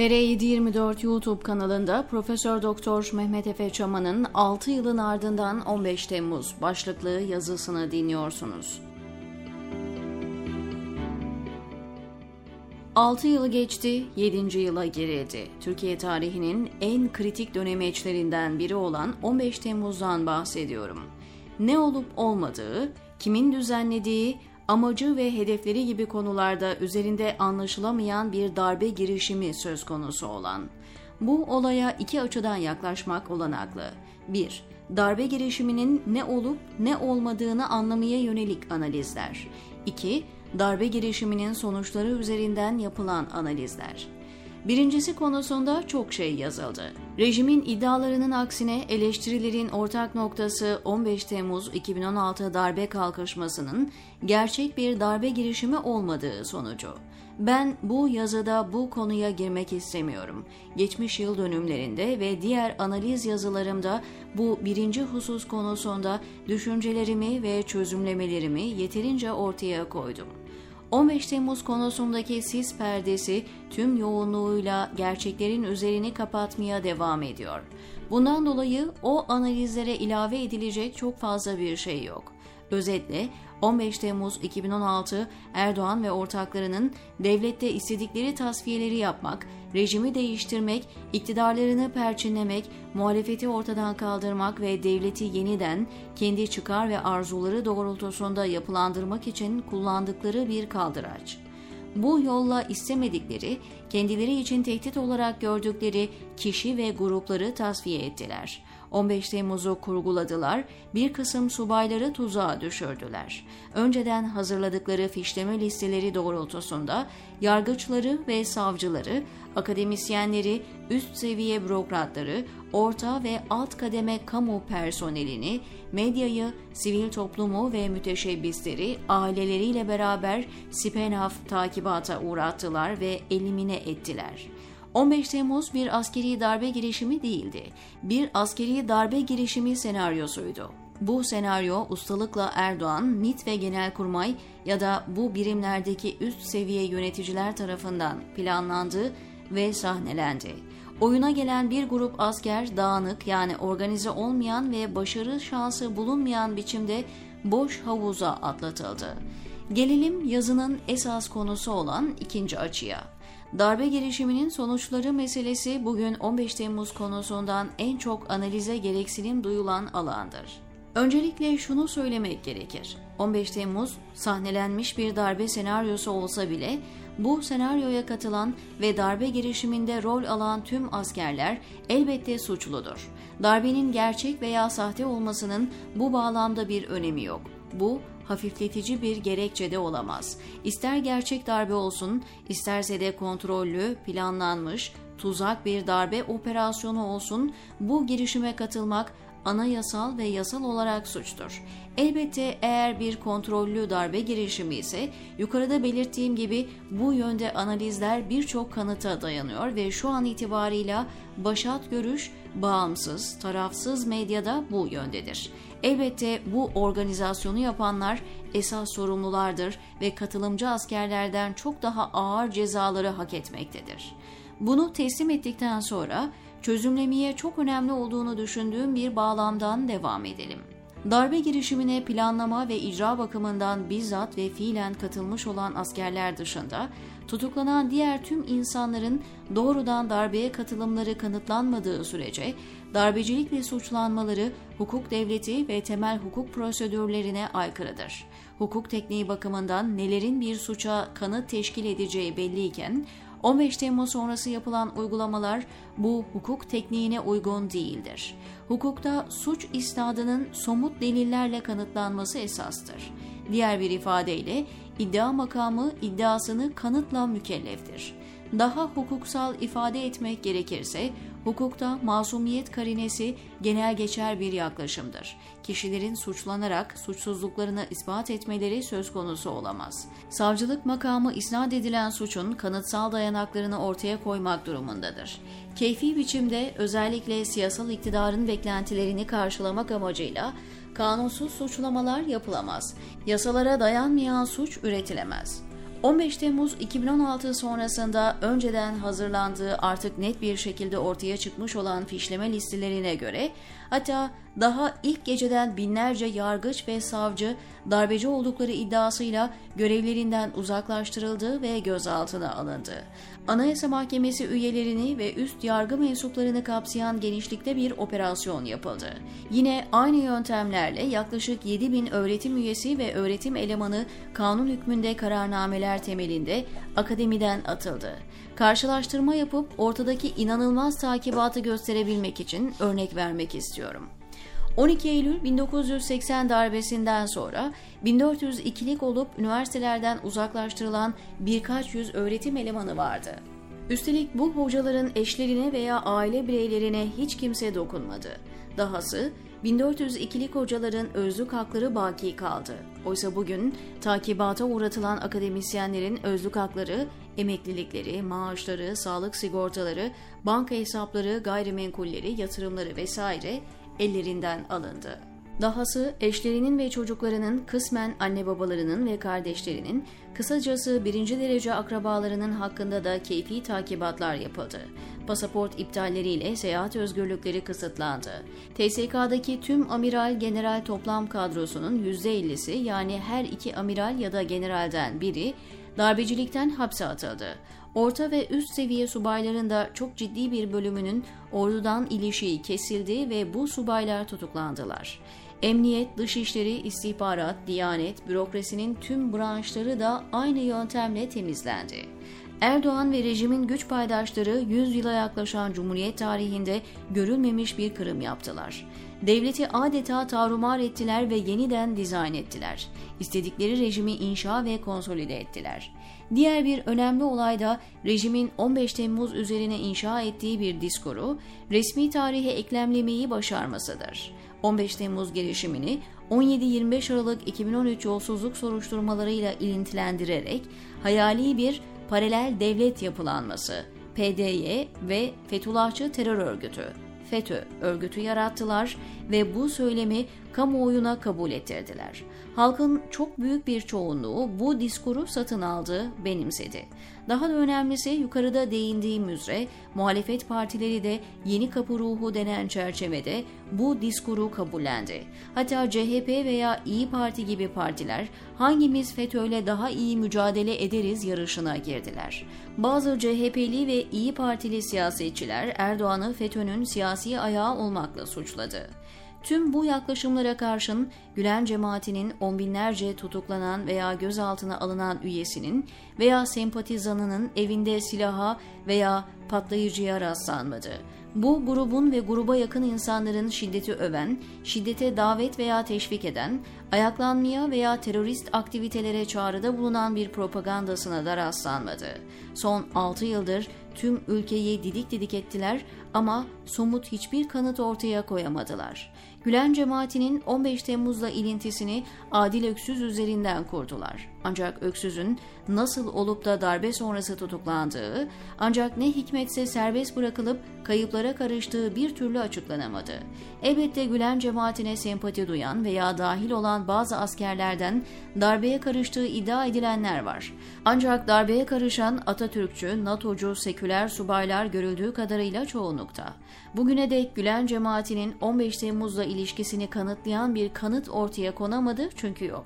TR724 YouTube kanalında Profesör Doktor Mehmet Efe Çaman'ın 6 yılın ardından 15 Temmuz başlıklı yazısını dinliyorsunuz. 6 yılı geçti, 7. yıla girildi. Türkiye tarihinin en kritik dönemeçlerinden biri olan 15 Temmuz'dan bahsediyorum. Ne olup olmadığı, kimin düzenlediği, amacı ve hedefleri gibi konularda üzerinde anlaşılamayan bir darbe girişimi söz konusu olan. Bu olaya iki açıdan yaklaşmak olanaklı. 1. Darbe girişiminin ne olup ne olmadığını anlamaya yönelik analizler. 2. Darbe girişiminin sonuçları üzerinden yapılan analizler. Birincisi konusunda çok şey yazıldı. Rejimin iddialarının aksine eleştirilerin ortak noktası 15 Temmuz 2016 darbe kalkışmasının gerçek bir darbe girişimi olmadığı sonucu. Ben bu yazıda bu konuya girmek istemiyorum. Geçmiş yıl dönümlerinde ve diğer analiz yazılarımda bu birinci husus konusunda düşüncelerimi ve çözümlemelerimi yeterince ortaya koydum. 15 Temmuz konusundaki sis perdesi tüm yoğunluğuyla gerçeklerin üzerini kapatmaya devam ediyor. Bundan dolayı o analizlere ilave edilecek çok fazla bir şey yok. Özetle 15 Temmuz 2016 Erdoğan ve ortaklarının devlette istedikleri tasfiyeleri yapmak, rejimi değiştirmek, iktidarlarını perçinlemek, muhalefeti ortadan kaldırmak ve devleti yeniden kendi çıkar ve arzuları doğrultusunda yapılandırmak için kullandıkları bir kaldıraç. Bu yolla istemedikleri, kendileri için tehdit olarak gördükleri kişi ve grupları tasfiye ettiler. 15 Temmuz'u kurguladılar, bir kısım subayları tuzağa düşürdüler. Önceden hazırladıkları fişleme listeleri doğrultusunda yargıçları ve savcıları, akademisyenleri, üst seviye bürokratları, orta ve alt kademe kamu personelini, medyayı, sivil toplumu ve müteşebbisleri aileleriyle beraber Sipenaf takibata uğrattılar ve elimine ettiler.'' 15 Temmuz bir askeri darbe girişimi değildi. Bir askeri darbe girişimi senaryosuydu. Bu senaryo ustalıkla Erdoğan, MİT ve Genelkurmay ya da bu birimlerdeki üst seviye yöneticiler tarafından planlandı ve sahnelendi. Oyuna gelen bir grup asker dağınık yani organize olmayan ve başarı şansı bulunmayan biçimde boş havuza atlatıldı. Gelelim yazının esas konusu olan ikinci açıya. Darbe girişiminin sonuçları meselesi bugün 15 Temmuz konusundan en çok analize gereksinim duyulan alandır. Öncelikle şunu söylemek gerekir. 15 Temmuz sahnelenmiş bir darbe senaryosu olsa bile bu senaryoya katılan ve darbe girişiminde rol alan tüm askerler elbette suçludur. Darbenin gerçek veya sahte olmasının bu bağlamda bir önemi yok. Bu hafifletici bir gerekçe de olamaz. İster gerçek darbe olsun, isterse de kontrollü, planlanmış, tuzak bir darbe operasyonu olsun, bu girişime katılmak anayasal ve yasal olarak suçtur. Elbette eğer bir kontrollü darbe girişimi ise yukarıda belirttiğim gibi bu yönde analizler birçok kanıta dayanıyor ve şu an itibarıyla başat görüş bağımsız, tarafsız medyada bu yöndedir. Elbette bu organizasyonu yapanlar esas sorumlulardır ve katılımcı askerlerden çok daha ağır cezaları hak etmektedir. Bunu teslim ettikten sonra çözümlemeye çok önemli olduğunu düşündüğüm bir bağlamdan devam edelim. Darbe girişimine planlama ve icra bakımından bizzat ve fiilen katılmış olan askerler dışında tutuklanan diğer tüm insanların doğrudan darbeye katılımları kanıtlanmadığı sürece darbecilikle suçlanmaları hukuk devleti ve temel hukuk prosedürlerine aykırıdır. Hukuk tekniği bakımından nelerin bir suça kanıt teşkil edeceği belliyken 15 Temmuz sonrası yapılan uygulamalar bu hukuk tekniğine uygun değildir. Hukukta suç isnadının somut delillerle kanıtlanması esastır. Diğer bir ifadeyle iddia makamı iddiasını kanıtla mükelleftir. Daha hukuksal ifade etmek gerekirse hukukta masumiyet karinesi genel geçer bir yaklaşımdır. Kişilerin suçlanarak suçsuzluklarını ispat etmeleri söz konusu olamaz. Savcılık makamı isnat edilen suçun kanıtsal dayanaklarını ortaya koymak durumundadır. Keyfi biçimde özellikle siyasal iktidarın beklentilerini karşılamak amacıyla kanunsuz suçlamalar yapılamaz. Yasalara dayanmayan suç üretilemez. 15 Temmuz 2016 sonrasında önceden hazırlandığı artık net bir şekilde ortaya çıkmış olan fişleme listelerine göre hatta daha ilk geceden binlerce yargıç ve savcı darbeci oldukları iddiasıyla görevlerinden uzaklaştırıldı ve gözaltına alındı. Anayasa Mahkemesi üyelerini ve üst yargı mensuplarını kapsayan genişlikte bir operasyon yapıldı. Yine aynı yöntemlerle yaklaşık 7 bin öğretim üyesi ve öğretim elemanı kanun hükmünde kararnameler temelinde akademiden atıldı. Karşılaştırma yapıp ortadaki inanılmaz takibatı gösterebilmek için örnek vermek istiyorum. 12 Eylül 1980 darbesinden sonra 1402'lik olup üniversitelerden uzaklaştırılan birkaç yüz öğretim elemanı vardı. Üstelik bu hocaların eşlerine veya aile bireylerine hiç kimse dokunmadı. Dahası 1402'lik hocaların özlük hakları baki kaldı. Oysa bugün takibata uğratılan akademisyenlerin özlük hakları, emeklilikleri, maaşları, sağlık sigortaları, banka hesapları, gayrimenkulleri, yatırımları vesaire ellerinden alındı. Dahası eşlerinin ve çocuklarının kısmen anne babalarının ve kardeşlerinin, kısacası birinci derece akrabalarının hakkında da keyfi takibatlar yapıldı. Pasaport iptalleriyle seyahat özgürlükleri kısıtlandı. TSK'daki tüm amiral general toplam kadrosunun %50'si yani her iki amiral ya da generalden biri darbecilikten hapse atıldı. Orta ve üst seviye subayların da çok ciddi bir bölümünün ordudan ilişiği kesildi ve bu subaylar tutuklandılar. Emniyet, dışişleri, istihbarat, diyanet, bürokrasinin tüm branşları da aynı yöntemle temizlendi. Erdoğan ve rejimin güç paydaşları 100 yıla yaklaşan Cumhuriyet tarihinde görülmemiş bir kırım yaptılar. Devleti adeta tarumar ettiler ve yeniden dizayn ettiler. İstedikleri rejimi inşa ve konsolide ettiler. Diğer bir önemli olay da rejimin 15 Temmuz üzerine inşa ettiği bir diskoru resmi tarihe eklemlemeyi başarmasıdır. 15 Temmuz gelişimini 17-25 Aralık 2013 yolsuzluk soruşturmalarıyla ilintilendirerek hayali bir paralel devlet yapılanması, PDY ve Fethullahçı terör örgütü, FETÖ örgütü yarattılar ve bu söylemi kamuoyuna kabul ettirdiler. Halkın çok büyük bir çoğunluğu bu diskuru satın aldı, benimsedi. Daha da önemlisi yukarıda değindiğim üzere muhalefet partileri de yeni kapı ruhu denen çerçevede bu diskuru kabullendi. Hatta CHP veya İyi Parti gibi partiler hangimiz FETÖ'yle daha iyi mücadele ederiz yarışına girdiler. Bazı CHP'li ve İyi Partili siyasetçiler Erdoğan'ı FETÖ'nün siyasi ayağı olmakla suçladı. Tüm bu yaklaşımlara karşın Gülen cemaatinin on binlerce tutuklanan veya gözaltına alınan üyesinin veya sempatizanının evinde silaha veya patlayıcıya rastlanmadı. Bu grubun ve gruba yakın insanların şiddeti öven, şiddete davet veya teşvik eden, ayaklanmaya veya terörist aktivitelere çağrıda bulunan bir propagandasına da rastlanmadı. Son 6 yıldır tüm ülkeyi didik didik ettiler ama somut hiçbir kanıt ortaya koyamadılar. Gülen cemaatinin 15 Temmuz'la ilintisini Adil Öksüz üzerinden kurdular. Ancak Öksüz'ün nasıl olup da darbe sonrası tutuklandığı, ancak ne hikmetse serbest bırakılıp kayıplara karıştığı bir türlü açıklanamadı. Elbette Gülen cemaatine sempati duyan veya dahil olan bazı askerlerden darbeye karıştığı iddia edilenler var. Ancak darbeye karışan Atatürkçü, NATO'cu, seküler subaylar görüldüğü kadarıyla çoğunlukta. Bugüne dek Gülen cemaatinin 15 Temmuz'la ilişkisini kanıtlayan bir kanıt ortaya konamadı çünkü yok.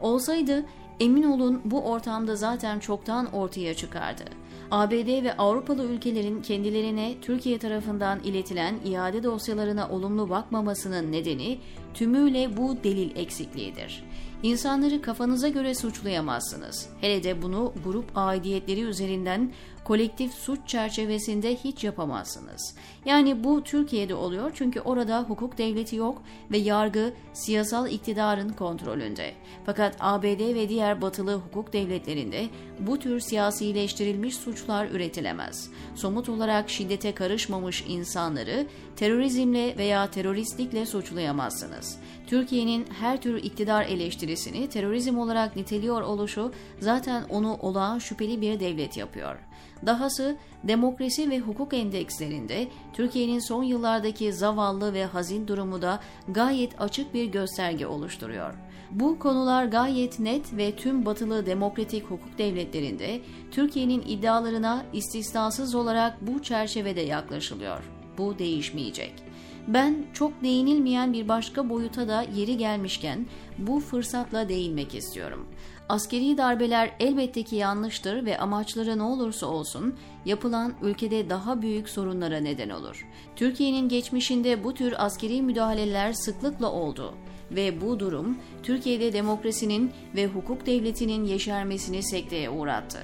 Olsaydı emin olun bu ortamda zaten çoktan ortaya çıkardı. ABD ve Avrupalı ülkelerin kendilerine Türkiye tarafından iletilen iade dosyalarına olumlu bakmamasının nedeni tümüyle bu delil eksikliğidir. İnsanları kafanıza göre suçlayamazsınız. Hele de bunu grup aidiyetleri üzerinden kolektif suç çerçevesinde hiç yapamazsınız. Yani bu Türkiye'de oluyor çünkü orada hukuk devleti yok ve yargı siyasal iktidarın kontrolünde. Fakat ABD ve diğer batılı hukuk devletlerinde bu tür siyasileştirilmiş suçlar üretilemez. Somut olarak şiddete karışmamış insanları terörizmle veya teröristlikle suçlayamazsınız. Türkiye'nin her tür iktidar eleştirisini terörizm olarak niteliyor oluşu zaten onu olağan şüpheli bir devlet yapıyor. Dahası demokrasi ve hukuk endekslerinde Türkiye'nin son yıllardaki zavallı ve hazin durumu da gayet açık bir gösterge oluşturuyor. Bu konular gayet net ve tüm batılı demokratik hukuk devletlerinde Türkiye'nin iddialarına istisnasız olarak bu çerçevede yaklaşılıyor. Bu değişmeyecek. Ben çok değinilmeyen bir başka boyuta da yeri gelmişken bu fırsatla değinmek istiyorum. Askeri darbeler elbette ki yanlıştır ve amaçları ne olursa olsun yapılan ülkede daha büyük sorunlara neden olur. Türkiye'nin geçmişinde bu tür askeri müdahaleler sıklıkla oldu ve bu durum Türkiye'de demokrasinin ve hukuk devletinin yeşermesini sekteye uğrattı.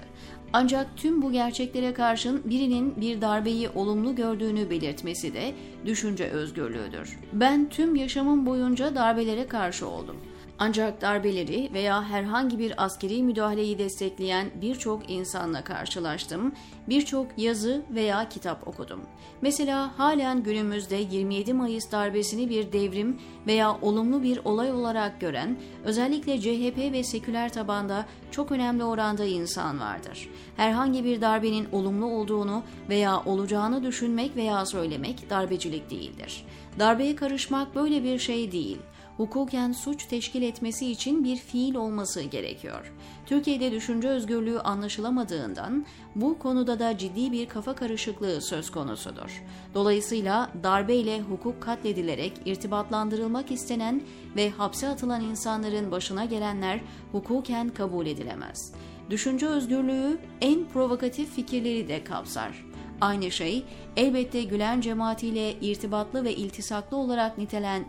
Ancak tüm bu gerçeklere karşın birinin bir darbeyi olumlu gördüğünü belirtmesi de düşünce özgürlüğüdür. Ben tüm yaşamım boyunca darbelere karşı oldum. Ancak darbeleri veya herhangi bir askeri müdahaleyi destekleyen birçok insanla karşılaştım, birçok yazı veya kitap okudum. Mesela halen günümüzde 27 Mayıs darbesini bir devrim veya olumlu bir olay olarak gören, özellikle CHP ve seküler tabanda çok önemli oranda insan vardır. Herhangi bir darbenin olumlu olduğunu veya olacağını düşünmek veya söylemek darbecilik değildir. Darbeye karışmak böyle bir şey değil hukuken suç teşkil etmesi için bir fiil olması gerekiyor. Türkiye'de düşünce özgürlüğü anlaşılamadığından bu konuda da ciddi bir kafa karışıklığı söz konusudur. Dolayısıyla darbe ile hukuk katledilerek irtibatlandırılmak istenen ve hapse atılan insanların başına gelenler hukuken kabul edilemez. Düşünce özgürlüğü en provokatif fikirleri de kapsar. Aynı şey elbette Gülen cemaatiyle irtibatlı ve iltisaklı olarak nitelen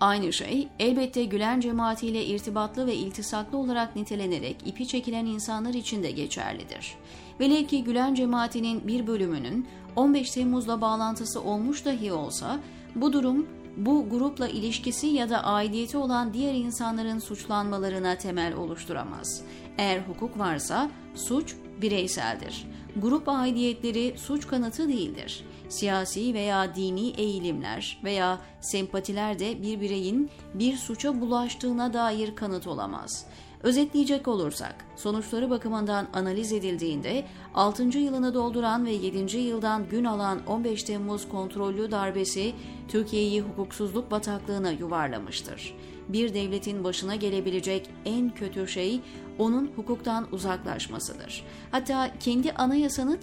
Aynı şey elbette Gülen cemaatiyle irtibatlı ve iltisaklı olarak nitelenerek ipi çekilen insanlar için de geçerlidir. Velev ki Gülen cemaatinin bir bölümünün 15 Temmuz'la bağlantısı olmuş dahi olsa bu durum bu grupla ilişkisi ya da aidiyeti olan diğer insanların suçlanmalarına temel oluşturamaz. Eğer hukuk varsa suç bireyseldir. Grup aidiyetleri suç kanıtı değildir. Siyasi veya dini eğilimler veya sempatiler de bir bireyin bir suça bulaştığına dair kanıt olamaz. Özetleyecek olursak, sonuçları bakımından analiz edildiğinde 6. yılını dolduran ve 7. yıldan gün alan 15 Temmuz kontrollü darbesi Türkiye'yi hukuksuzluk bataklığına yuvarlamıştır. Bir devletin başına gelebilecek en kötü şey onun hukuktan uzaklaşmasıdır. Hatta kendi anayasanı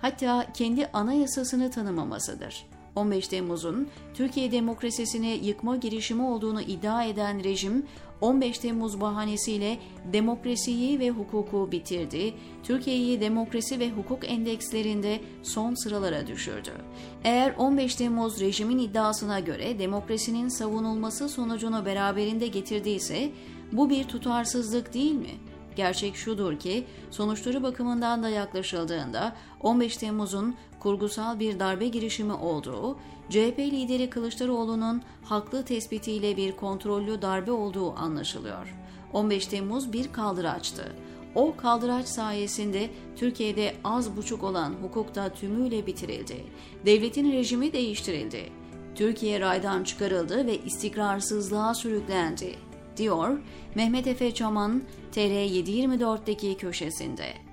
hatta kendi anayasasını tanımamasıdır. 15 Temmuz'un Türkiye demokrasisini yıkma girişimi olduğunu iddia eden rejim 15 Temmuz bahanesiyle demokrasiyi ve hukuku bitirdi, Türkiye'yi demokrasi ve hukuk endekslerinde son sıralara düşürdü. Eğer 15 Temmuz rejimin iddiasına göre demokrasinin savunulması sonucunu beraberinde getirdiyse bu bir tutarsızlık değil mi? Gerçek şudur ki sonuçları bakımından da yaklaşıldığında 15 Temmuz'un kurgusal bir darbe girişimi olduğu, CHP lideri Kılıçdaroğlu'nun haklı tespitiyle bir kontrollü darbe olduğu anlaşılıyor. 15 Temmuz bir kaldıraçtı. O kaldıraç sayesinde Türkiye'de az buçuk olan hukuk da tümüyle bitirildi. Devletin rejimi değiştirildi. Türkiye raydan çıkarıldı ve istikrarsızlığa sürüklendi diyor Mehmet Efe Çaman TR724'deki köşesinde.